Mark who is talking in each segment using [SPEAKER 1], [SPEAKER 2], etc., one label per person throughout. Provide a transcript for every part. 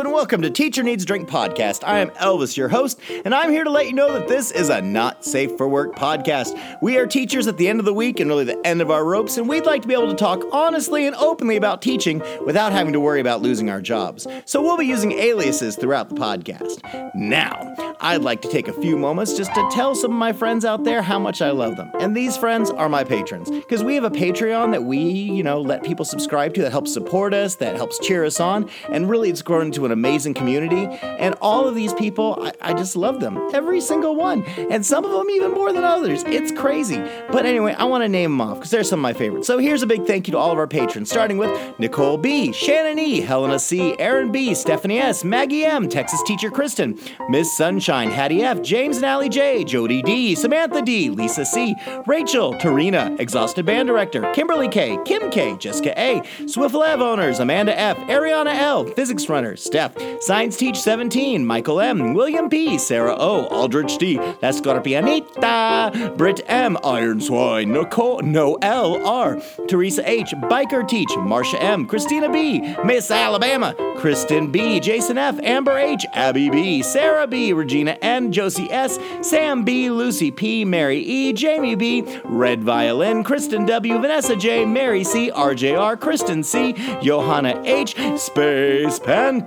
[SPEAKER 1] and welcome to Teacher Needs Drink Podcast. I am Elvis, your host, and I'm here to let you know that this is a not safe for work podcast. We are teachers at the end of the week and really the end of our ropes, and we'd like to be able to talk honestly and openly about teaching without having to worry about losing our jobs. So we'll be using aliases throughout the podcast. Now, I'd like to take a few moments just to tell some of my friends out there how much I love them. And these friends are my patrons, because we have a Patreon that we, you know, let people subscribe to that helps support us, that helps cheer us on, and really it's grown into an amazing community. And all of these people, I, I just love them. Every single one. And some of them even more than others. It's crazy. But anyway, I want to name them off because they're some of my favorites. So here's a big thank you to all of our patrons, starting with Nicole B, Shannon E, Helena C, Aaron B, Stephanie S, Maggie M, Texas teacher Kristen, Miss Sunshine, Hattie F, James and Allie J, Jody D, Samantha D, Lisa C, Rachel, Tarina, Exhausted Band Director, Kimberly K, Kim K, Jessica A, Swift Lab owners, Amanda F, Ariana L, Physics Runner, Steph, Science Teach 17, Michael M, William P, Sarah O, Aldrich D, La Scorpianita, Britt M, Iron Swine, Nicole, Noel R, Teresa H, Biker Teach, Marsha M, Christina B, Miss Alabama, Kristen B, Jason F, Amber H, Abby B, Sarah B, Regina N, Josie S, Sam B, Lucy P, Mary E, Jamie B, Red Violin, Kristen W, Vanessa J, Mary C, RJR, Kristen C, Johanna H, Space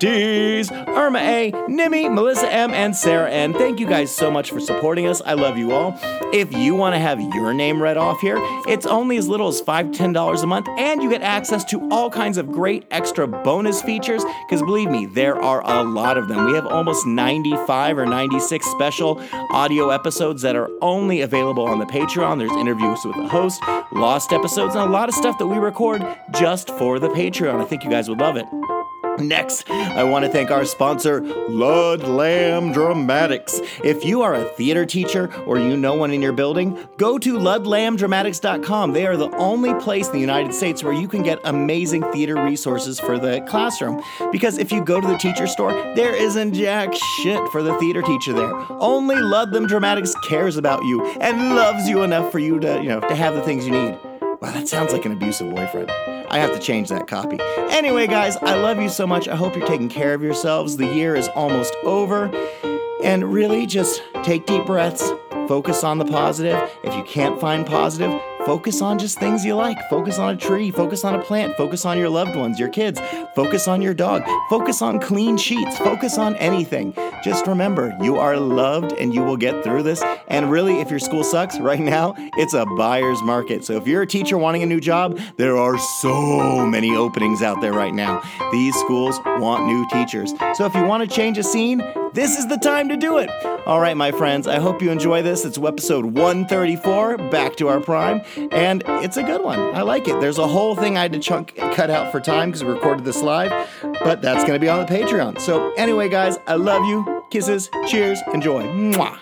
[SPEAKER 1] Panties, Irma A, Nimmy, Melissa M, and Sarah N. Thank you guys so much for supporting us. I love you all. If you want to have your name read off here, it's only as little as $5 to $10 a month, and you get access to all kinds of great extra bonus features. Because believe me, there are a lot of them. We have almost 95 or 96 special audio episodes that are only available on the Patreon. There's interviews with the host, lost episodes, and a lot of stuff that we record just for the Patreon. I think you guys would love it. Next, I want to thank our sponsor, Ludlam Dramatics. If you are a theater teacher or you know one in your building, go to ludlamdramatics.com. They are the only place in the United States where you can get amazing theater resources for the classroom. Because if you go to the teacher store, there isn't jack shit for the theater teacher there. Only Ludlam Dramatics cares about you and loves you enough for you to, you know, to have the things you need. Wow, that sounds like an abusive boyfriend. I have to change that copy. Anyway, guys, I love you so much. I hope you're taking care of yourselves. The year is almost over. And really, just take deep breaths. Focus on the positive. If you can't find positive, focus on just things you like. Focus on a tree. Focus on a plant. Focus on your loved ones, your kids. Focus on your dog. Focus on clean sheets. Focus on anything. Just remember, you are loved and you will get through this. And really, if your school sucks right now, it's a buyer's market. So if you're a teacher wanting a new job, there are so many openings out there right now. These schools want new teachers. So if you want to change a scene, this is the time to do it. All right, my friends, I hope you enjoy this. It's episode 134, back to our prime, and it's a good one. I like it. There's a whole thing I had to chunk cut out for time because we recorded this live, but that's going to be on the Patreon. So, anyway, guys, I love you. Kisses, cheers, enjoy. Mwah.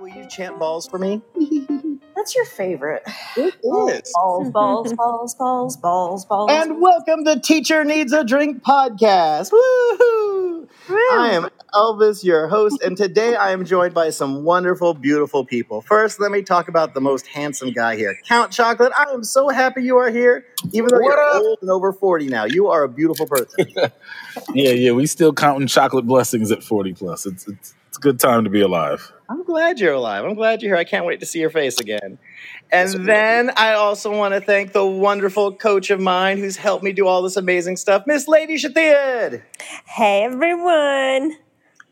[SPEAKER 1] Will you chant balls for me?
[SPEAKER 2] That's your favorite.
[SPEAKER 1] It is.
[SPEAKER 2] Balls, balls, balls, balls, balls, balls.
[SPEAKER 1] And welcome to Teacher Needs a Drink podcast. Woohoo! I am Elvis, your host, and today I am joined by some wonderful, beautiful people. First, let me talk about the most handsome guy here, Count Chocolate. I am so happy you are here, even though
[SPEAKER 3] What
[SPEAKER 1] you're
[SPEAKER 3] up?
[SPEAKER 1] old and over 40 now. You are a beautiful person.
[SPEAKER 3] Yeah, yeah, we still counting chocolate blessings at 40 plus. It's it's, it's a good time to be alive.
[SPEAKER 1] I'm glad you're alive. I'm glad you're here. I can't wait to see your face again. And then I also want to thank the wonderful coach of mine who's helped me do all this amazing stuff, Miss Lady Shathia.
[SPEAKER 4] Hey everyone.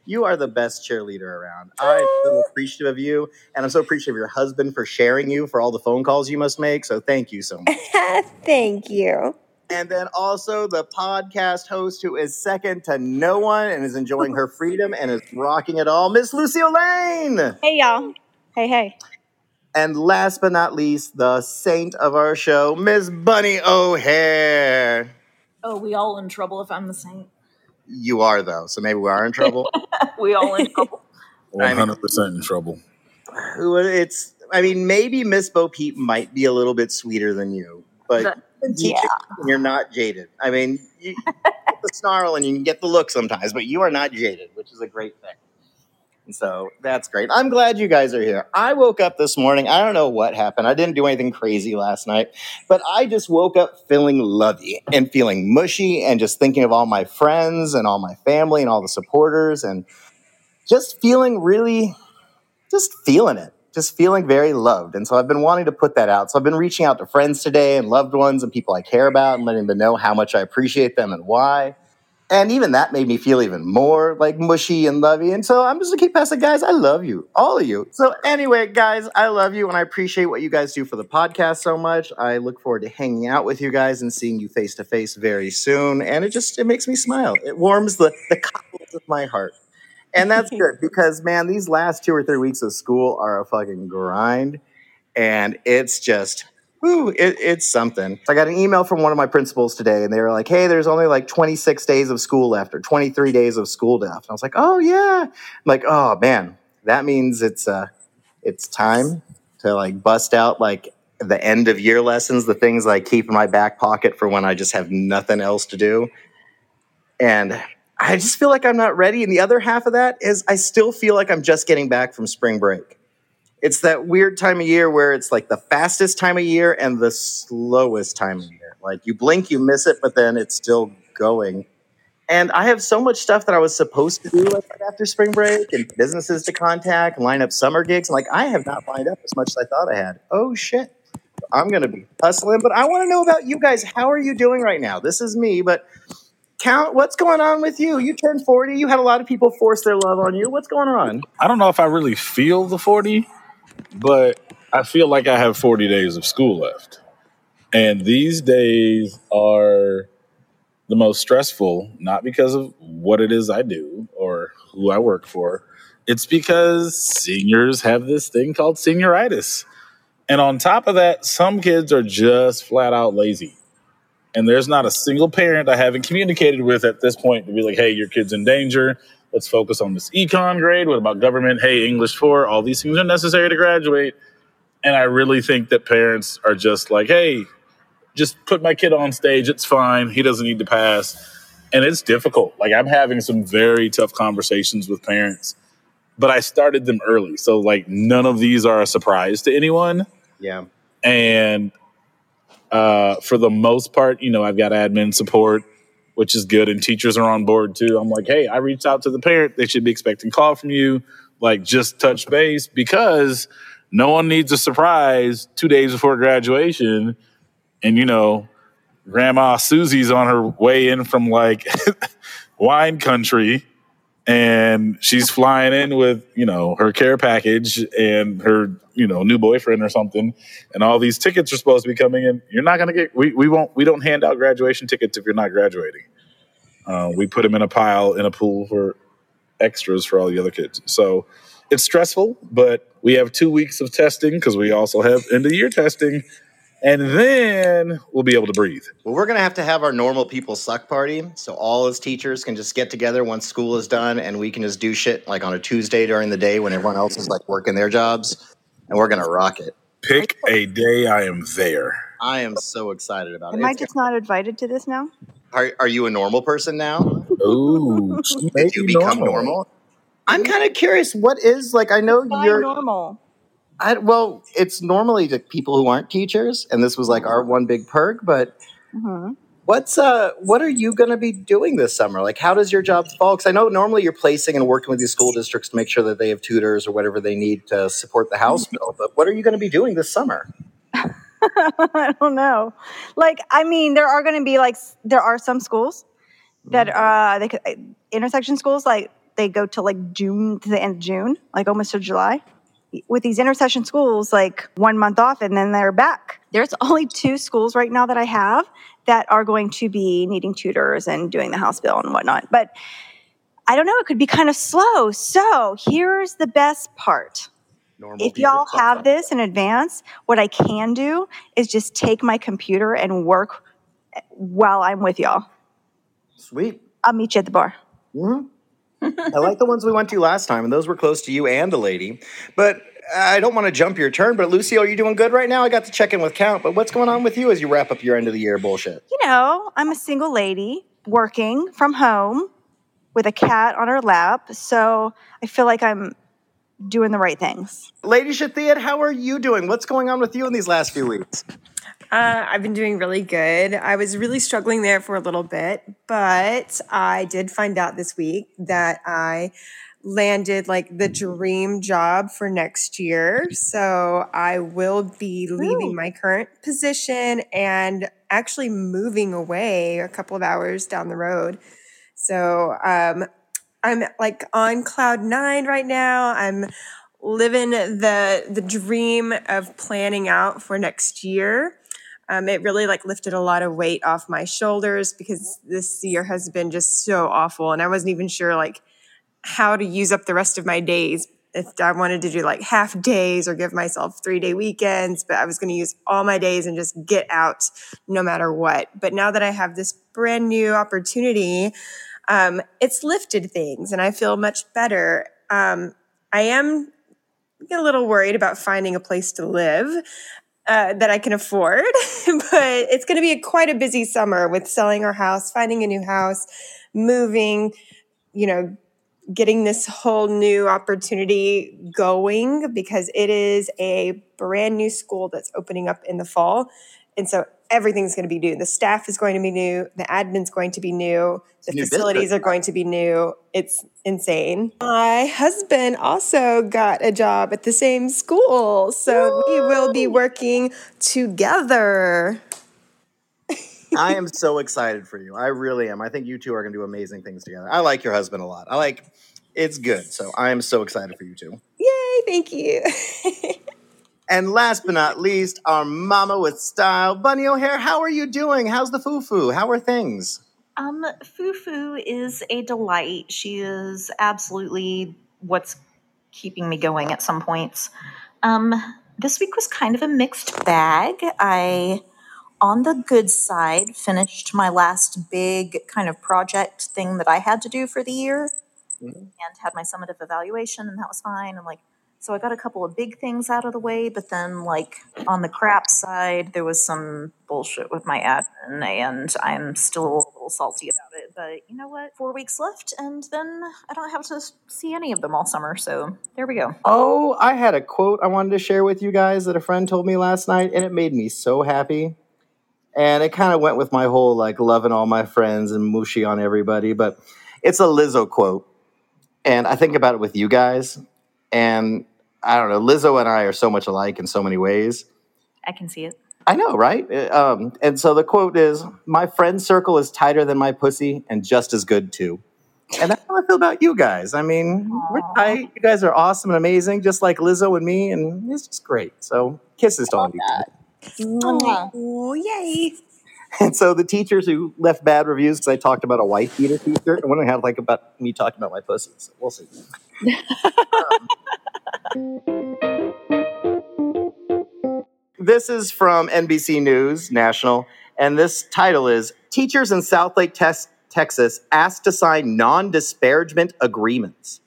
[SPEAKER 1] You are the best cheerleader around. I'm so appreciative of you, and I'm so appreciative of your husband for sharing you for all the phone calls you must make. So thank you so much.
[SPEAKER 4] Thank you.
[SPEAKER 1] and then also the podcast host who is second to no one and is enjoying her freedom and is rocking it all, Miss Lucille Lane.
[SPEAKER 4] Hey y'all. Hey hey.
[SPEAKER 1] And last but not least, the saint of our show, Miss Bunny O'Hare.
[SPEAKER 2] Oh, we all in trouble if I'm the saint.
[SPEAKER 1] You are though, so maybe we are in trouble.
[SPEAKER 2] we all in trouble.
[SPEAKER 1] I mean-
[SPEAKER 3] 100% in trouble.
[SPEAKER 1] It's, I mean, maybe Miss Bo Peep might be a little bit sweeter than you, but
[SPEAKER 2] That-
[SPEAKER 1] you can teach it and you're not jaded. I mean, you get the snarl and you can get the look sometimes, but you are not jaded, which is a great thing. And so that's great. I'm glad you guys are here. I woke up this morning. I don't know what happened. I didn't do anything crazy last night, but I just woke up feeling lovey and feeling mushy and just thinking of all my friends and all my family and all the supporters and just feeling really, just feeling it, just feeling very loved. And so I've been wanting to put that out. So I've been reaching out to friends today and loved ones and people I care about and letting them know how much I appreciate them and why. And even that made me feel even more like mushy and lovey. And so I'm just gonna keep passing, guys. I love you, all of you. So anyway, guys, I love you and I appreciate what you guys do for the podcast so much. I look forward to hanging out with you guys and seeing you face to face very soon. And it just it makes me smile. It warms the the cockles of my heart. And that's good because man, these last two or three weeks of school are a fucking grind. And it's just Whew, it, it's something. I got an email from one of my principals today, and they were like, "Hey, there's only like 26 days of school left, or 23 days of school left." And I was like, "Oh yeah." I'm like, "Oh man, that means it's uh, it's time to like bust out like the end of year lessons, the things I keep in my back pocket for when I just have nothing else to do." And I just feel like I'm not ready. And the other half of that is I still feel like I'm just getting back from spring break it's that weird time of year where it's like the fastest time of year and the slowest time of year. Like you blink, you miss it, but then it's still going. And I have so much stuff that I was supposed to do like after spring break and businesses to contact line up summer gigs. like I have not lined up as much as I thought I had. Oh shit. I'm gonna be hustling, but I want to know about you guys. How are you doing right now? This is me, but count what's going on with you you turned 40 you had a lot of people force their love on you what's going on
[SPEAKER 3] I don't know if I really feel the 40, but I feel like I have 40 days of school left. And these days are the most stressful, not because of what it is I do or who I work for. It's because seniors have this thing called senioritis. And on top of that, some kids are just flat out lazy. And there's not a single parent I haven't communicated with at this point to be like, hey, your kid's in danger. Let's focus on this econ grade. What about government? Hey, English 4. All these things are necessary to graduate. And I really think that parents are just like, hey, just put my kid on stage. It's fine. He doesn't need to pass. And it's difficult. Like, I'm having some very tough conversations with parents, but I started them early. So, like, none of these are a surprise to anyone.
[SPEAKER 1] yeah
[SPEAKER 3] And uh, for the most part, you know, I've got admin support, which is good, and teachers are on board too. I'm like, hey, I reached out to the parent; they should be expecting call from you. Like, just touch base because no one needs a surprise two days before graduation, and you know, Grandma Susie's on her way in from like wine country and she's flying in with you know her care package and her you know new boyfriend or something and all these tickets are supposed to be coming in you're not going to get we, we won't we don't hand out graduation tickets if you're not graduating uh, we put them in a pile in a pool for extras for all the other kids so it's stressful but we have two weeks of testing because we also have end of year testing and then we'll be able to breathe
[SPEAKER 1] Well, we're going to have to have our normal people suck party. So all as teachers can just get together once school is done and we can just do shit like on a Tuesday during the day when everyone else is like working their jobs. And we're going to rock it.
[SPEAKER 3] pick a day i am there
[SPEAKER 1] I am so excited about it.
[SPEAKER 5] Am I
[SPEAKER 1] It's-
[SPEAKER 5] just not invited to this now?
[SPEAKER 1] are, are you a normal person now?
[SPEAKER 3] Ooh,
[SPEAKER 1] Did you become normal? I'm kind of curious. What is like? I know
[SPEAKER 5] Why
[SPEAKER 1] you're.
[SPEAKER 5] normal?
[SPEAKER 1] I, well, it's normally to people who aren't teachers, and this was like our one big perk. But
[SPEAKER 5] hmm
[SPEAKER 1] what's uh, what are you going to be doing this summer? Like, how does your job fall? Because I know normally you're placing and working with these school districts to make sure that they have tutors or whatever they need to support the house bill. But what are you going to be doing this summer?
[SPEAKER 5] I don't know. Like, I mean, there are going to be like there are some schools that uh they could intercession schools like they go to like June to the end of June, like almost to July. With these intercession schools, like one month off and then they're back. There's only two schools right now that I have that are going to be needing tutors and doing the house bill and whatnot. But I don't know, it could be kind of slow. So here's the best part.
[SPEAKER 1] Normal
[SPEAKER 5] if y'all have this in advance, what I can do is just take my computer and work while I'm with y'all.
[SPEAKER 1] Sweet.
[SPEAKER 5] I'll meet you at the bar.
[SPEAKER 1] Mhm. I like the ones we went to last time, and those were close to you and a lady. But I don't want to jump your turn. But Lucy, are you doing good right now? I got to check in with Count. But what's going on with you as you wrap up your end of the year bullshit?
[SPEAKER 5] You know, I'm a single lady working from home, with a cat on her lap. So I feel like I'm doing the right things.
[SPEAKER 1] Lady Shathia, how are you doing? What's going on with you in these last few weeks?
[SPEAKER 4] Uh, I've been doing really good. I was really struggling there for a little bit, but I did find out this week that I landed like the dream job for next year. So I will be leaving
[SPEAKER 5] Ooh.
[SPEAKER 4] my current position and actually moving away a couple of hours down the road. So um, I'm like on cloud nine right now. I'm living the the dream of planning out for next year. Um, it really like lifted a lot of weight off my shoulders because this year has been just so awful, and I wasn't even sure like how to use up the rest of my days. If I wanted to do like half days or give myself three day weekends, but I was going to use all my days and just get out no matter what. But now that I have this brand new opportunity, um, it's lifted things and I feel much better. Um, I am a little worried about finding a place to live uh, that I can afford, but it's going to be a, quite a busy summer with selling our house, finding a new house, moving, you know, getting this whole new opportunity going because it is a brand new school that's opening up in the fall. And so everything's going to be new. The staff is going to be new. The admin's going to be new. The
[SPEAKER 1] New
[SPEAKER 4] facilities
[SPEAKER 1] district.
[SPEAKER 4] are going to be new. It's insane. My husband also got a job at the same school. So we will be working together.
[SPEAKER 1] I am so excited for you. I really am. I think you two are going to do amazing things together. I like your husband a lot. I like it's good. So I am so excited for you two.
[SPEAKER 4] Yay, thank you.
[SPEAKER 1] And last but not least, our mama with style, Bunny O'Hare. How are you doing? How's the foo foo? How are things?
[SPEAKER 2] Um, Fufu is a delight. She is absolutely what's keeping me going at some points. Um, this week was kind of a mixed bag. I, on the good side, finished my last big kind of project thing that I had to do for the year
[SPEAKER 1] Mhm.
[SPEAKER 2] and had my summative evaluation, and that was fine. And like, so I got a couple of big things out of the way, but then like on the crap side, there was some bullshit with my admin, and I'm still a little salty about it. But you know what? Four weeks left, and then I don't have to see any of them all summer. So there we go.
[SPEAKER 1] Oh, I had a quote I wanted to share with you guys that a friend told me last night, and it made me so happy. And it kind of went with my whole like loving all my friends and mushy on everybody, but it's a Lizzo quote. And I think about it with you guys. And I don't know, Lizzo and I are so much alike in so many ways.
[SPEAKER 2] I can see it.
[SPEAKER 1] I know, right? Um, and so the quote is My friend circle is tighter than my pussy and just as good too. And that's how I feel about you guys. I mean, we're tight. You guys are awesome and amazing, just like Lizzo and me. And it's just great. So kisses to all of you.
[SPEAKER 2] Mwah.
[SPEAKER 4] Oh, yay.
[SPEAKER 1] And so the teachers who left bad reviews because I talked about a white beater t-shirt, and one of them had like about me talking about my pussy. So we'll see. This is from NBC News National, and this title is Teachers in Southlake, Tex- Texas asked to sign non disparagement agreements.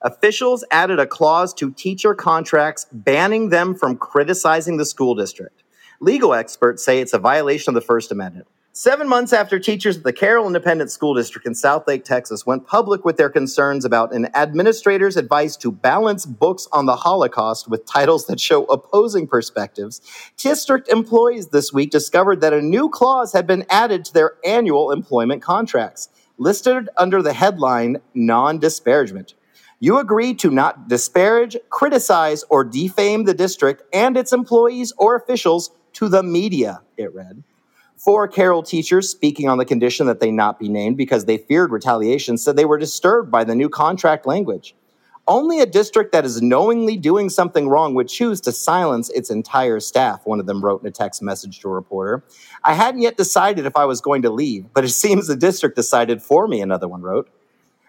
[SPEAKER 1] Officials added a clause to teacher contracts banning them from criticizing the school district. Legal experts say it's a violation of the First Amendment. Seven months after teachers at the Carroll Independent School District in Southlake, Texas, went public with their concerns about an administrator's advice to balance books on the Holocaust with titles that show opposing perspectives, district employees this week discovered that a new clause had been added to their annual employment contracts, listed under the headline Non Disparagement. You agree to not disparage, criticize, or defame the district and its employees or officials to the media, it read. Four Carroll teachers, speaking on the condition that they not be named because they feared retaliation, said they were disturbed by the new contract language. Only a district that is knowingly doing something wrong would choose to silence its entire staff, one of them wrote in a text message to a reporter. I hadn't yet decided if I was going to leave, but it seems the district decided for me, another one wrote.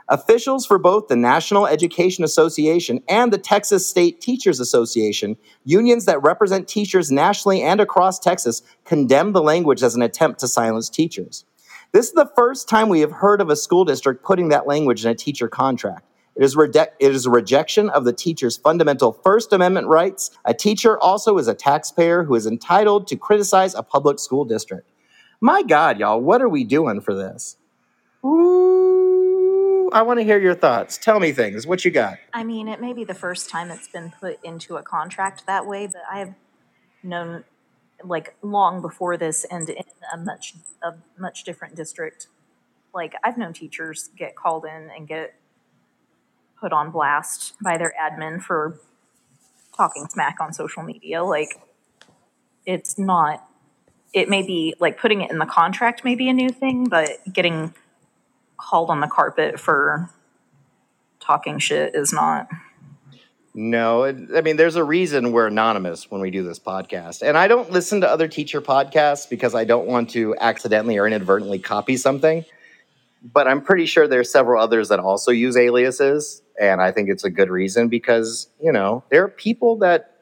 [SPEAKER 1] Officials for both the National Education Association and the Texas State Teachers Association, unions that represent teachers nationally and across Texas, condemned the language as an attempt to silence teachers. This is the first time we have heard of a school district putting that language in a teacher contract. It is, rede- it is a rejection of the teacher's fundamental First Amendment rights. A teacher also is a taxpayer who is entitled to criticize a public school district. My God, y'all, what are we doing for this? Ooh. I want to hear your thoughts. Tell me things. What you got?
[SPEAKER 2] I mean, it may be the first time it's been put into a contract that way, but I have known like long before this and in a much a much different district. Like I've known teachers get called in and get put on blast by their admin for talking smack on social media. Like it's not it may be like putting it in the contract may be a new thing, but getting called on the carpet for talking shit is not.
[SPEAKER 1] No, I mean, there's a reason we're anonymous when we do this podcast. And I don't listen to other teacher podcasts because I don't want to accidentally or inadvertently copy something. But I'm pretty sure there's several others that also use aliases. And I think it's a good reason because, you know, there are people that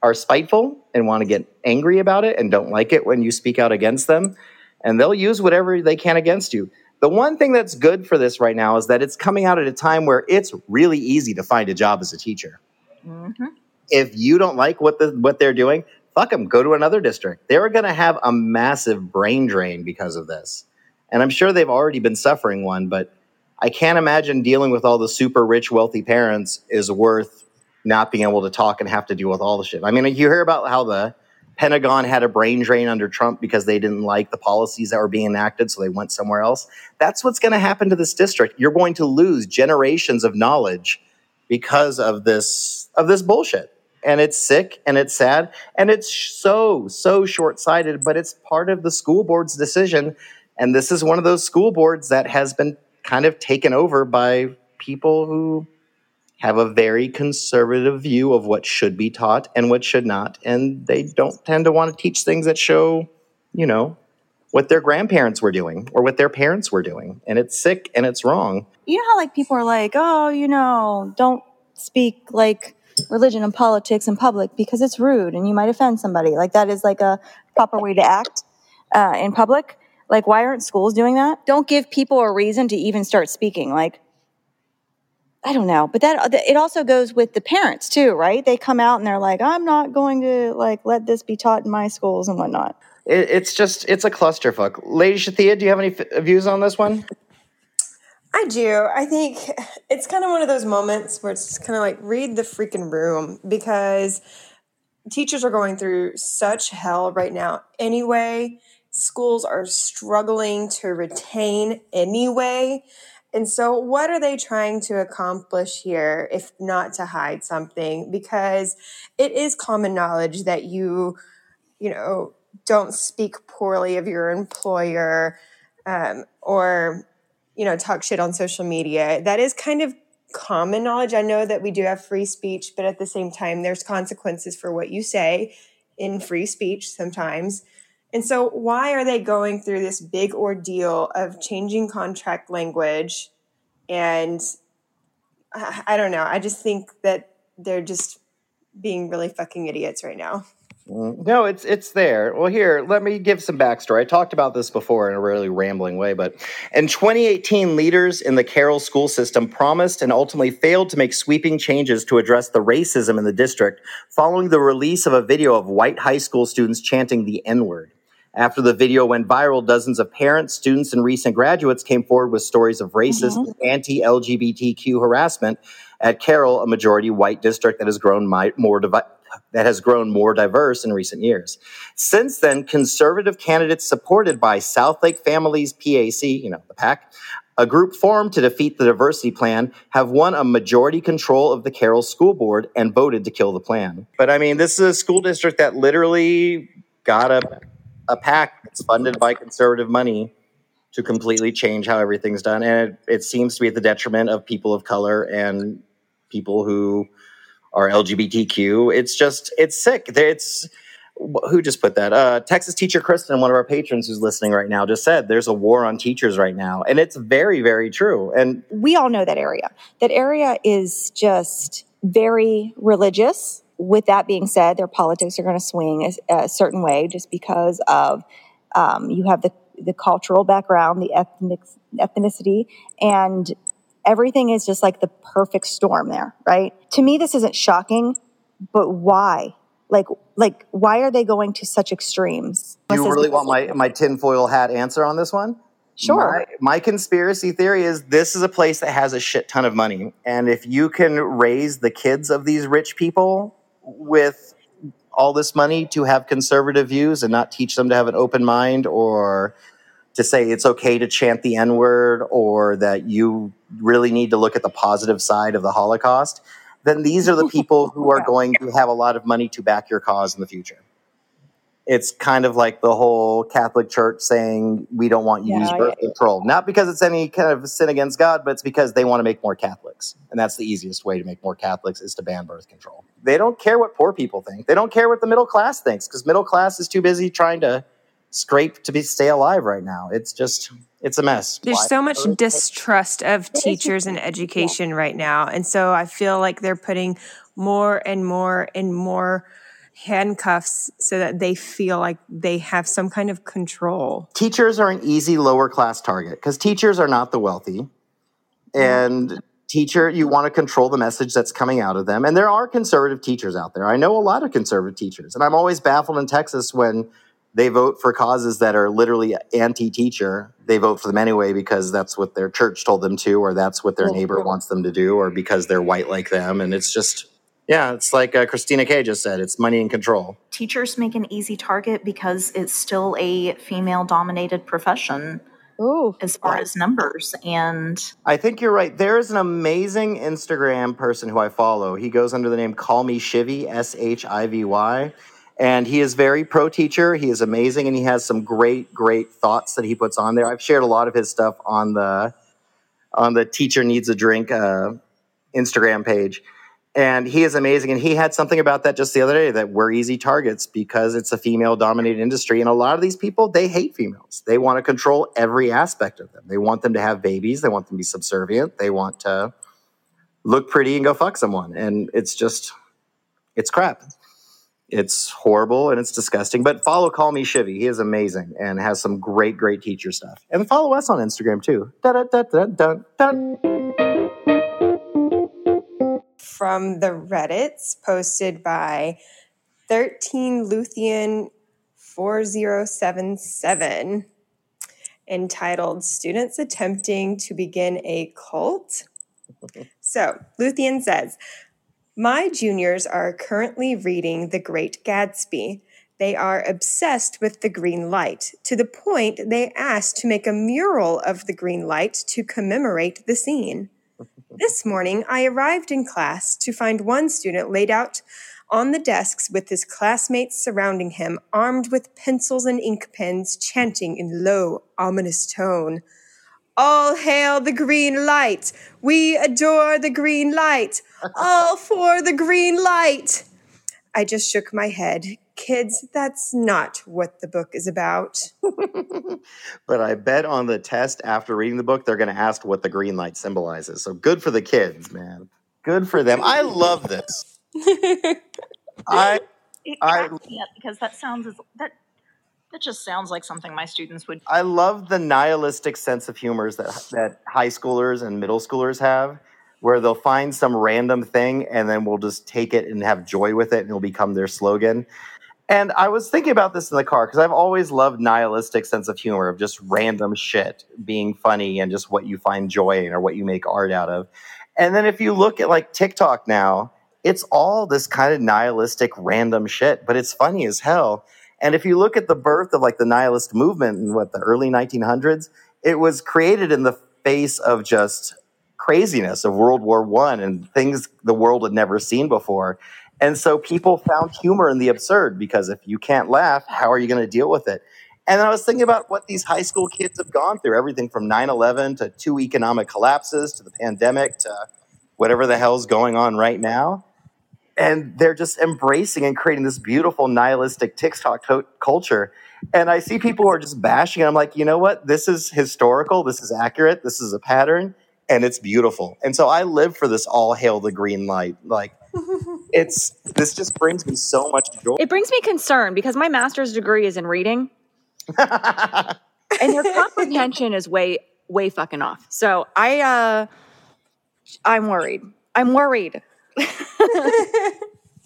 [SPEAKER 1] are spiteful and want to get angry about it and don't like it when you speak out against them. And they'll use whatever they can against you. The one thing that's good for this right now is that it's coming out at a time where it's really easy to find a job as a teacher.
[SPEAKER 2] Mm-hmm.
[SPEAKER 1] If you don't like what the what they're doing, fuck them. Go to another district. They're going to have a massive brain drain because of this, and I'm sure they've already been suffering one. But I can't imagine dealing with all the super rich, wealthy parents is worth not being able to talk and have to deal with all the shit. I mean, you hear about how the Pentagon had a brain drain under Trump because they didn't like the policies that were being enacted, so they went somewhere else. That's what's going to happen to this district. You're going to lose generations of knowledge because of this of this bullshit. And it's sick and it's sad and it's so so short-sighted, but it's part of the school board's decision and this is one of those school boards that has been kind of taken over by people who have a very conservative view of what should be taught and what should not. And they don't tend to want to teach things that show, you know, what their grandparents were doing or what their parents were doing. And it's sick and it's wrong.
[SPEAKER 5] You know how like people are like, oh, you know, don't speak like religion and politics in public because it's rude and you might offend somebody. Like that is like a proper way to act uh, in public. Like, why aren't schools doing that? Don't give people a reason to even start speaking. Like, I don't know, but that uh, it also goes with the parents too, right? They come out and they're like, "I'm not going to like let this be taught in my schools and whatnot."
[SPEAKER 1] It, it's just it's a clusterfuck. Lady Shathia, do you have any f- uh, views on this one?
[SPEAKER 4] I do. I think it's kind of one of those moments where it's kind of like read the freaking room because teachers are going through such hell right now anyway. Schools are struggling to retain anyway. And so, what are they trying to accomplish here if not to hide something? Because it is common knowledge that you, you know, don't speak poorly of your employer um, or, you know, talk shit on social media. That is kind of common knowledge. I know that we do have free speech, but at the same time, there's consequences for what you say in free speech sometimes. And so, why are they going through this big ordeal of changing contract language? And I, I don't know. I just think that they're just being really fucking idiots right now.
[SPEAKER 1] Mm, No, it's it's there. Well, here, let me give some backstory. I talked about this before in a really rambling way, but in 2018, leaders in the Carroll school system promised and ultimately failed to make sweeping changes to address the racism in the district following the release of a video of white high school students chanting the N-word. After the video went viral, dozens of parents, students, and recent graduates came forward with stories of racist, mm-hmm. anti LGBTQ harassment at Carroll, a majority white district that has grown mi- more divi- that has grown more diverse in recent years. Since then, conservative candidates supported by Southlake Families PAC, you know, the PAC, a group formed to defeat the diversity plan, have won a majority control of the Carroll School Board and voted to kill the plan. But I mean, this is a school district that literally got a, a PAC that's funded by conservative money to completely change how everything's done. And it, it seems to be at the detriment of people of color and people who are LGBTQ. It's just, it's sick. It's, who just put that? Uh, Texas teacher Kristen, one of our patrons who's listening right now, just said there's a war on teachers right now. And it's very, very true. And
[SPEAKER 5] we all know that area. That area is just very religious. With that being said, their politics are going to swing a, a certain way just because of um, you have the the cultural background, the ethnic ethnicity, and everything is just like the perfect storm there, right? To me, this isn't shocking, but why? Like, like why are they going to such extremes?
[SPEAKER 1] do you really want my, my tinfoil hat answer on this one?
[SPEAKER 5] Sure.
[SPEAKER 1] My, my conspiracy theory is this is a place that has a shit ton of money. And if you can raise the kids of these rich people with all this money to have conservative views and not teach them to have an open mind or to say it's okay to chant the N word or that you really need to look at the positive side of the Holocaust, then these are the people who are going to have a lot of money to back your cause in the future. It's kind of like the whole Catholic Church saying we don't want you to use
[SPEAKER 5] Yeah,
[SPEAKER 1] birth control. Not because it's any kind of sin against God, but it's because they want to make more Catholics. And that's the easiest way to make more Catholics is to ban birth control. They don't care what poor people think. They don't care what the middle class thinks because middle class is too busy trying to scrape to be stay alive right now. It's just it's a mess.
[SPEAKER 6] There's
[SPEAKER 1] Why?
[SPEAKER 6] so much distrust of teachers and education right now. And so I feel like they're putting more and more and more handcuffs so that they feel like they have some kind of control.
[SPEAKER 1] teachers are an easy lower class target because teachers are not the wealthy. And teacher you want to control the message that's coming out of them. And there are conservative teachers out there. I know a lot of conservative teachers. And i'm always baffled in texas when they vote for causes that are literally anti-teacher. They vote for them anyway because that's what their church told them to or that's what their neighbor wants them to do or because they're white like them. And it's just yeah it's like uh, christina k just said it's money and control
[SPEAKER 2] Teachers make an easy target because it's still a female dominated profession
[SPEAKER 5] Ooh.
[SPEAKER 2] as far as numbers. And
[SPEAKER 1] I think you're right. There is an amazing Instagram person who I follow. He goes under the name Call Me Shivy, S H I V Y. And he is very pro teacher. He is amazing and he has some great, great thoughts that he puts on there. I've shared a lot of his stuff on the on the Teacher Needs a Drink uh, Instagram page. And he is amazing. And he had something about that just the other day that we're easy targets because it's a female dominated industry. And a lot of these people, they hate females. They want to control every aspect of them. They want them to have babies. They want them to be subservient. They want to look pretty and go fuck someone. And it's just, it's crap. It's horrible and it's disgusting. But follow Call Me Shivy. He is amazing and has some great, great teacher stuff. And follow us on Instagram too. Da-da-da-da-da-da.
[SPEAKER 4] From the Reddits posted by 13 Luthien 4077 entitled Students Attempting to Begin a Cult. So, Luthien says, My juniors are currently reading The Great Gatsby. They are obsessed with the green light to the point they asked to make a mural of the green light to commemorate the scene. This morning, I arrived in class to find one student laid out on the desks with his classmates surrounding him, armed with pencils and ink pens, chanting in low, ominous tone. All hail the green light! We adore the green light! All for the green light! I just shook my head. Kids, that's not what the book is about.
[SPEAKER 1] but I bet on the test after reading the book, they're going to ask what the green light symbolizes. So good for the kids, man. Good for them. I love this. I
[SPEAKER 2] it
[SPEAKER 1] I-
[SPEAKER 2] me up because that sounds as that that just sounds like something my students would
[SPEAKER 1] I love the nihilistic sense of humors that that high schoolers and middle schoolers have, where they'll find some random thing and then we'll just take it and have joy with it, and it'll become their slogan. And I was thinking about this in the car because I've always loved nihilistic sense of humor of just random shit being funny and just what you find joy in or what you make art out of. And then if you look at like TikTok now, it's all this kind of nihilistic random shit, but it's funny as hell. And if you look at the birth of like the nihilist movement in what the early 1900s, it was created in the face of just craziness of World War One and things the world had never seen before. And so people found humor in the absurd because if you can't laugh, how are you going to deal with it? And I was thinking about what these high school kids have gone through everything from 9 11 to two economic collapses to the pandemic to whatever the hell's going on right now. And they're just embracing and creating this beautiful nihilistic TikTok co- culture. And I see people who are just bashing. I'm like, you know what? This is historical. This is accurate. This is a pattern. And it's beautiful. And so I live for this all hail the green light. Like, it's this just brings me so much joy.
[SPEAKER 5] It brings me concern because my master's degree is in reading and their comprehension is way, way fucking off. So I, uh, I'm worried. I'm worried.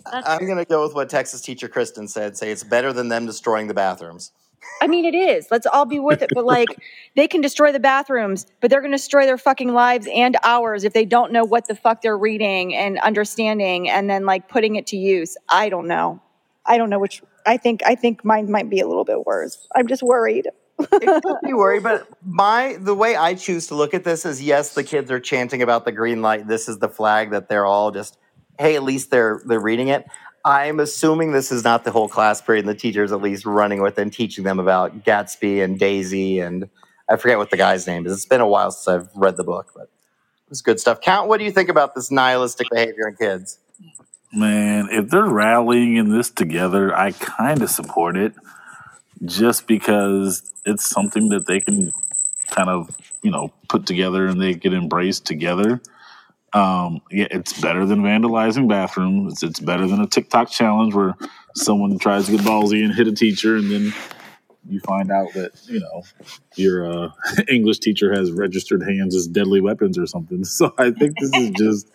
[SPEAKER 1] I'm going to go with what Texas teacher Kristen said say it's better than them destroying the bathrooms.
[SPEAKER 5] I mean, it is. Let's all be with it. But like, they can destroy the bathrooms, but they're going to destroy their fucking lives and ours if they don't know what the fuck they're reading and understanding, and then like putting it to use. I don't know. I don't know which. I think. I think mine might be a little bit worse. I'm just worried.
[SPEAKER 1] it could be worried, but my the way I choose to look at this is yes, the kids are chanting about the green light. This is the flag that they're all just hey, at least they're they're reading it. I'm assuming this is not the whole class period, and the teacher's at least running with and teaching them about Gatsby and Daisy and I forget what the guy's name is. It's been a while since I've read the book, but it's good stuff. Count, what do you think about this nihilistic behavior in kids?
[SPEAKER 3] Man, if they're rallying in this together, I kind of support it just because it's something that they can kind of, you know, put together and they can embrace together. Um, yeah, it's better than vandalizing bathrooms. It's, it's better than a TikTok challenge where someone tries to get ballsy and hit a teacher and then you find out that you know your uh, English teacher has registered hands as deadly weapons or something. So I think this is just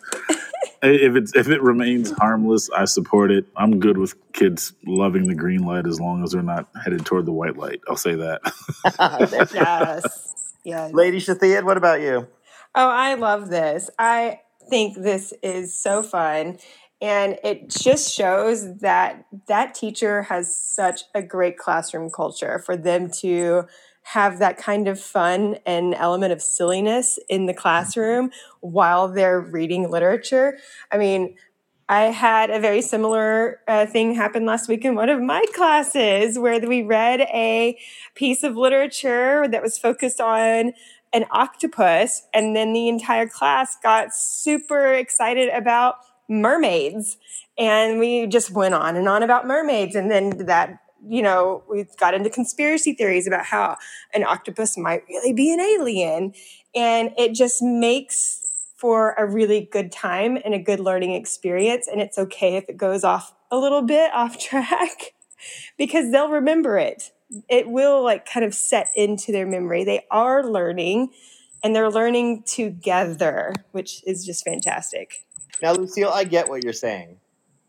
[SPEAKER 3] if it's if it remains harmless, I support it. I'm good with kids loving the green light as long as they're not headed toward the white light. I'll say that.
[SPEAKER 4] yes. Yes.
[SPEAKER 1] Lady Shathia, what about you?
[SPEAKER 4] Oh, I love this. I think this is so fun. And it just shows that that teacher has such a great classroom culture for them to have that kind of fun and element of silliness in the classroom while they're reading literature. I mean, I had a very similar uh, thing happen last week in one of my classes where we read a piece of literature that was focused on an octopus, and then the entire class got super excited about mermaids. And we just went on and on about mermaids. And then that, you know, we got into conspiracy theories about how an octopus might really be an alien. And it just makes for a really good time and a good learning experience. And it's okay if it goes off a little bit off track because they'll remember it. It will like kind of set into their memory. They are learning and they're learning together, which is just fantastic.
[SPEAKER 1] Now, Lucille, I get what you're saying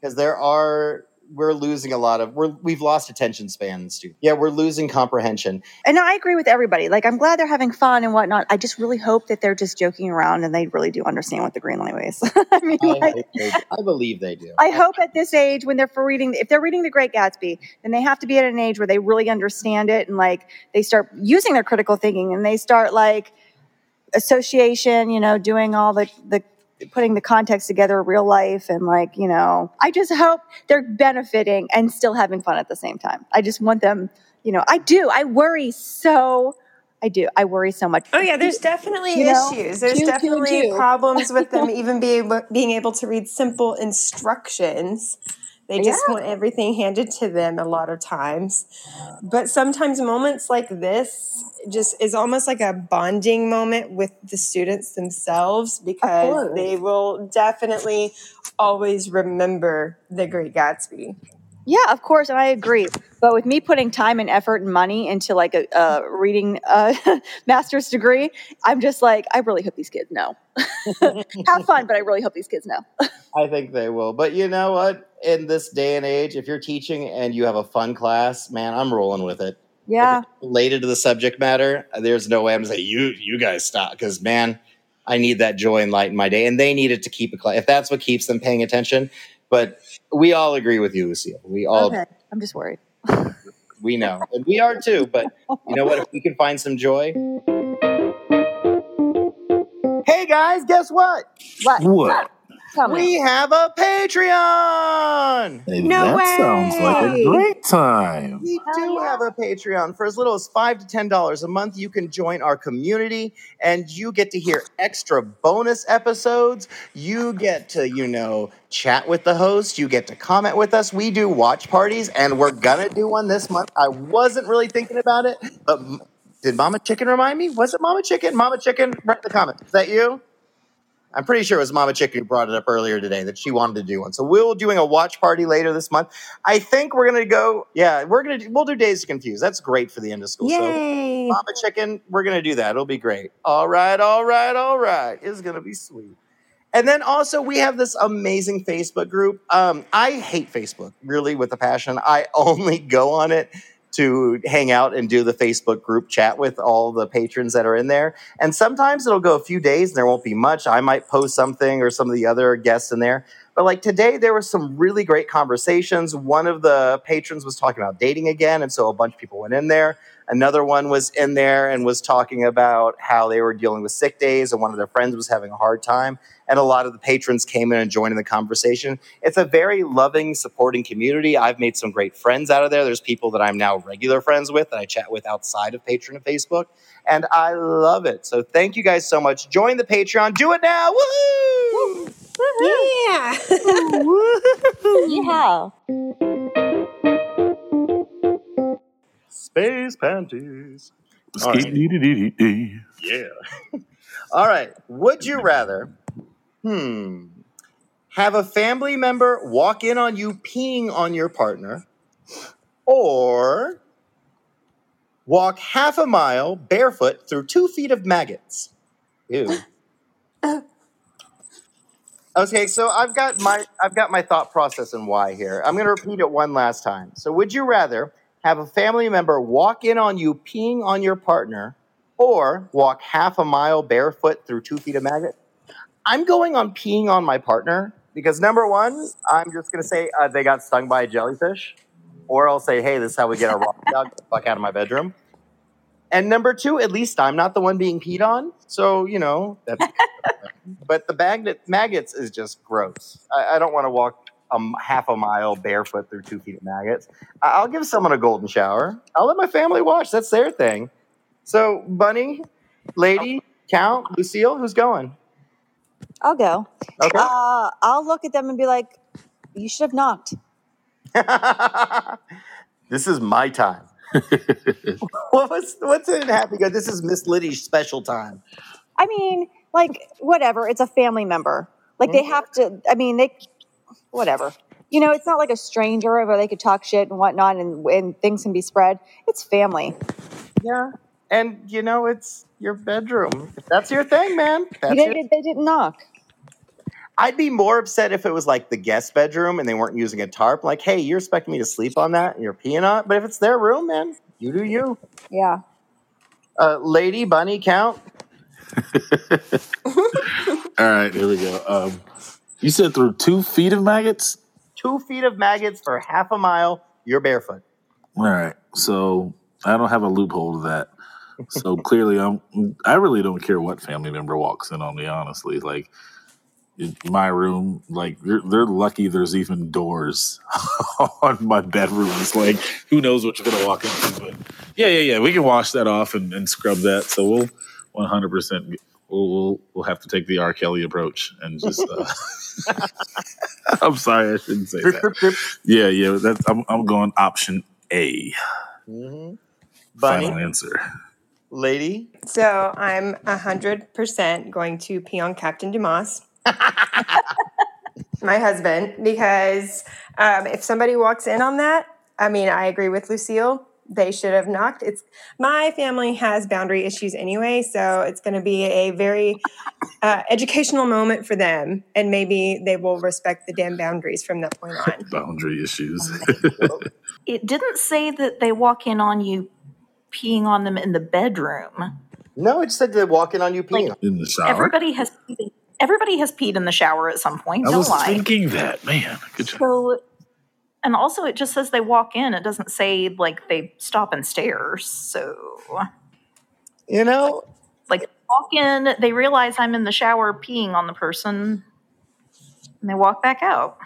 [SPEAKER 1] because there are we're losing a lot of we're we've lost attention spans too. Yeah, we're losing comprehension.
[SPEAKER 5] And I agree with everybody. Like I'm glad they're having fun and whatnot. I just really hope that they're just joking around and they really do understand what the green light is. I mean,
[SPEAKER 1] I,
[SPEAKER 5] like,
[SPEAKER 1] I, I believe they do.
[SPEAKER 5] I hope at this age when they're for reading, if they're reading The Great Gatsby, then they have to be at an age where they really understand it and like they start using their critical thinking and they start like association, you know, doing all the the putting the context together real life and like you know i just hope they're benefiting and still having fun at the same time i just want them you know i do i worry so i do i worry so much
[SPEAKER 4] Oh yeah, there's definitely
[SPEAKER 5] You know,
[SPEAKER 4] issues. There's
[SPEAKER 5] two, and
[SPEAKER 4] definitely
[SPEAKER 5] two.
[SPEAKER 4] problems with them even being being able to read simple instructions. They just
[SPEAKER 5] Yeah.
[SPEAKER 4] want everything handed to them a lot of times. But sometimes moments like this just is almost like a bonding moment with the students themselves because they will definitely always remember the Great Gatsby.
[SPEAKER 5] Yeah of course and i agree but with me putting time and effort and money into like a, a reading uh, master's degree i'm just like i really hope these kids know have fun but i really hope these kids know
[SPEAKER 1] I think they will. But you know what? In this day and age, if you're teaching and you have a fun class, man, I'm rolling with it.
[SPEAKER 5] yeah
[SPEAKER 1] related to the subject matter, there's no way I'm gonna say you you guys stop because man, I need that joy and light in my day, and they need it to keep it. If that's what keeps them paying attention, but we all agree with you, Lucille. We all
[SPEAKER 5] okay i'm just worried
[SPEAKER 1] we know, and we are too. But you know what? If we can find some joy. Hey guys, guess what?
[SPEAKER 5] what
[SPEAKER 3] What?
[SPEAKER 5] Tell me.
[SPEAKER 1] We have a Patreon.
[SPEAKER 3] Hey,
[SPEAKER 4] No
[SPEAKER 3] that sounds like a great time.
[SPEAKER 1] We
[SPEAKER 5] Hell
[SPEAKER 1] do
[SPEAKER 5] yeah.
[SPEAKER 1] have a Patreon. For as little as five to ten dollars a month, you can join our community and you get to hear extra bonus episodes. You get to, you know, chat with the host. You get to comment with us. We do watch parties, and we're gonna do one this month. I wasn't really thinking about it, but did Mama Chicken remind me? Was it Mama Chicken? Mama Chicken, write in the comments. Is that you? I'm pretty sure it was Mama Chicken who brought it up earlier today that she wanted to do one. So we'll doing a watch party later this month. I think we're gonna go. Yeah, we're gonna do, we'll do Dazed and Confused. That's great for the end of school. So
[SPEAKER 4] Yay!
[SPEAKER 1] Mama Chicken, we're gonna do that. It'll be great. All right, all right, all right. It's gonna be sweet. And then also we have this amazing Facebook group. Um, I hate Facebook really with a passion. I only go on it to hang out and do the Facebook group chat with all the patrons that are in there. And sometimes it'll go a few days and there won't be much. I might post something or some of the other guests in there. But like today, there was some really great conversations. One of the patrons was talking about dating again, and so a bunch of people went in there. Another one was in there and was talking about how they were dealing with sick days, and one of their friends was having a hard time. And a lot of the patrons came in and joined in the conversation. It's a very loving, supporting community. I've made some great friends out of there. There's people that I'm now regular friends with that I chat with outside of Patreon and Facebook, and I love it. So thank you guys so much. Join the Patreon. Do it now. Woo!
[SPEAKER 4] Yeah.
[SPEAKER 5] Yeah.
[SPEAKER 1] Space panties. All right. Yeah. All right. Would you rather, hmm, have a family member walk in on you peeing on your partner, or walk half a mile barefoot through two feet of maggots? Ew. Okay, so I've got my I've got my thought process and why here. I'm going to repeat it one last time. So, would you rather have a family member walk in on you peeing on your partner, or walk half a mile barefoot through two feet of maggot? I'm going on peeing on my partner because number one, I'm just going to say uh, they got stung by a jellyfish, or I'll say, hey, this is how we get our rock dog the fuck out of my bedroom. And number two, at least I'm not the one being peed on, so you know that's. but the magnet maggots is just gross. I, I don't want to walk um, half a mile barefoot through two feet of maggots. I- I'll give someone a golden shower. I'll let my family watch. That's their thing. So, Bunny, Lady, Count, Lucille, who's going?
[SPEAKER 5] I'll go.
[SPEAKER 1] Okay.
[SPEAKER 5] Uh, I'll look at them and be like, "You should have knocked."
[SPEAKER 1] this is my time. what was what's in Happy Go? This is Miss Liddy's special time.
[SPEAKER 5] I mean, like whatever. It's a family member. Like they have to. I mean, they whatever. You know, it's not like a stranger where they could talk shit and whatnot, and and things can be spread. It's family.
[SPEAKER 1] Yeah. And you know, it's your bedroom. If that's your thing, man. That's
[SPEAKER 5] You
[SPEAKER 1] your-
[SPEAKER 5] they didn't knock.
[SPEAKER 1] I'd be more upset if it was like the guest bedroom and they weren't using a tarp. Like, hey, you're expecting me to sleep on that and you're peeing on it. But if it's their room, man, you do you.
[SPEAKER 5] Yeah.
[SPEAKER 1] Uh, lady, bunny, count.
[SPEAKER 3] All right, here we go. Um, you said through two feet of maggots.
[SPEAKER 1] Two feet of maggots for half a mile. You're barefoot.
[SPEAKER 3] All right, so I don't have a loophole to that. So clearly, I'm. I really don't care what family member walks in on me. Honestly, like in my room, like they're, they're lucky. There's even doors on my bedroom. It's like who knows what you're gonna walk into. But yeah, yeah, yeah. We can wash that off and, and scrub that. So we'll 100. percent We'll, we'll we'll have to take the R. Kelly approach and just. Uh, I'm sorry, I shouldn't say that. Yeah, yeah. That's I'm I'm going option A.
[SPEAKER 1] Mhm.
[SPEAKER 3] Final answer.
[SPEAKER 1] Lady.
[SPEAKER 6] So I'm hundred percent going to pee on Captain Dumas, my husband, because um, if somebody walks in on that, I mean, I agree with Lucille. They should have knocked. It's my family has boundary issues anyway, so it's going to be a very uh, educational moment for them, and maybe they will respect the damn boundaries from that point on.
[SPEAKER 3] Boundary issues.
[SPEAKER 2] It didn't say that they walk in on you peeing on them in the bedroom.
[SPEAKER 1] No, it said they walk in on you peeing.
[SPEAKER 3] In the shower.
[SPEAKER 2] Everybody has everybody has peed in the shower at some point.
[SPEAKER 3] I
[SPEAKER 2] Don't
[SPEAKER 3] was
[SPEAKER 2] lie.
[SPEAKER 3] thinking that, man. Good job.
[SPEAKER 2] So, and also it just says they walk in. It doesn't say like they stop and stare. So,
[SPEAKER 1] you know,
[SPEAKER 2] like walk in, they realize I'm in the shower peeing on the person, and they walk back out.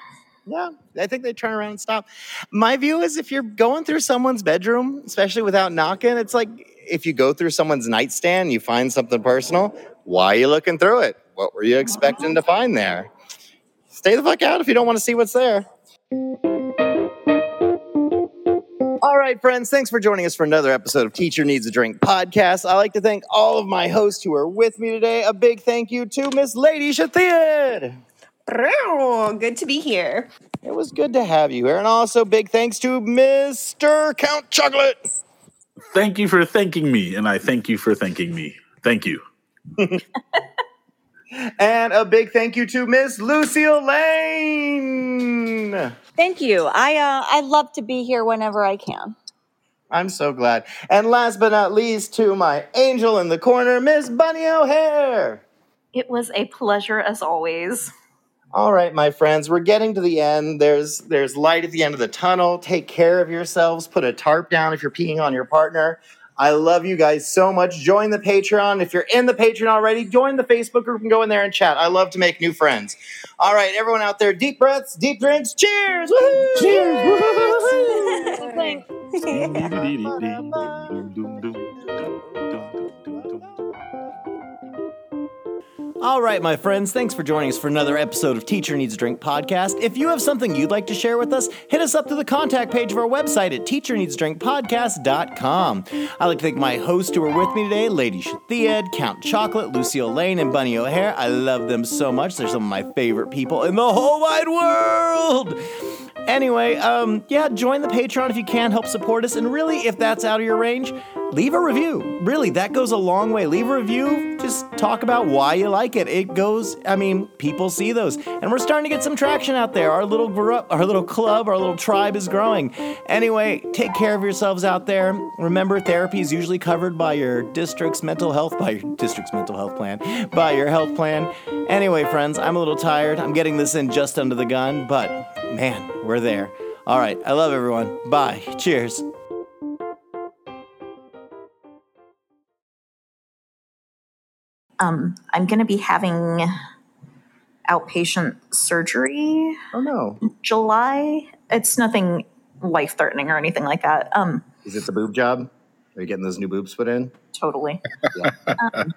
[SPEAKER 1] Yeah, I think they turn around and stop. My view is if you're going through someone's bedroom, especially without knocking, it's like if you go through someone's nightstand, you find something personal. Why are you looking through it? What were you expecting to mm-hmm. find there? Stay the fuck out if you don't want to see what's there. All right, friends, thanks for joining us for another episode of Teacher Needs a Drink podcast. I'd like to thank all of my hosts who are with me today. A big thank you to Miss Lady Shathia.
[SPEAKER 6] Good to be here.
[SPEAKER 1] It was good to have you here. And also, big thanks to Mr. Count Chocolate.
[SPEAKER 3] Thank you for thanking me, and I thank you for thanking me. Thank you.
[SPEAKER 1] And a big thank you to Miss Lucille Lane.
[SPEAKER 5] Thank you. I uh, I love to be here whenever I can.
[SPEAKER 1] I'm so glad. And last but not least, to my angel in the corner, Miss Bunny O'Hare.
[SPEAKER 2] It was a pleasure as always.
[SPEAKER 1] All right, my friends, we're getting to the end. There's there's light at the end of the tunnel. Take care of yourselves. Put a tarp down if you're peeing on your partner. I love you guys so much. Join the Patreon. If you're in the Patreon already, join the Facebook group and go in there and chat. I love to make new friends. All right, everyone out there, deep breaths, deep drinks. Cheers! Woohoo! Cheers! Woohoo! All right, my friends, thanks for joining us for another episode of Teacher Needs a Drink podcast. If you have something you'd like to share with us, hit us up to the contact page of our website at teacherneedsdrinkpodcast.com. I'd like to thank my hosts who are with me today, Lady Shathia, Count Chocolate, Lucille Lane, and Bunny O'Hare. I love them so much. They're some of my favorite people in the whole wide world. Anyway, um, yeah, join the Patreon if you can, help support us. And really, if that's out of your range, leave a review. Really, that goes a long way. Leave a review, just talk about why you like it. It goes, I mean, people see those. And we're starting to get some traction out there. Our little group, our little club, our little tribe is growing. Anyway, take care of yourselves out there. Remember, therapy is usually covered by your district's mental health, by your district's mental health plan, by your health plan. Anyway, friends, I'm a little tired. I'm getting this in just under the gun, but man, we're there. All right, I love everyone. Bye. Cheers.
[SPEAKER 2] Um, I'm going to be having outpatient surgery
[SPEAKER 1] Oh no.
[SPEAKER 2] July. It's nothing life threatening or anything like that. Um,
[SPEAKER 1] Is it the boob job? Are you getting those new boobs put in?
[SPEAKER 2] totally.
[SPEAKER 1] Yeah.
[SPEAKER 2] Um,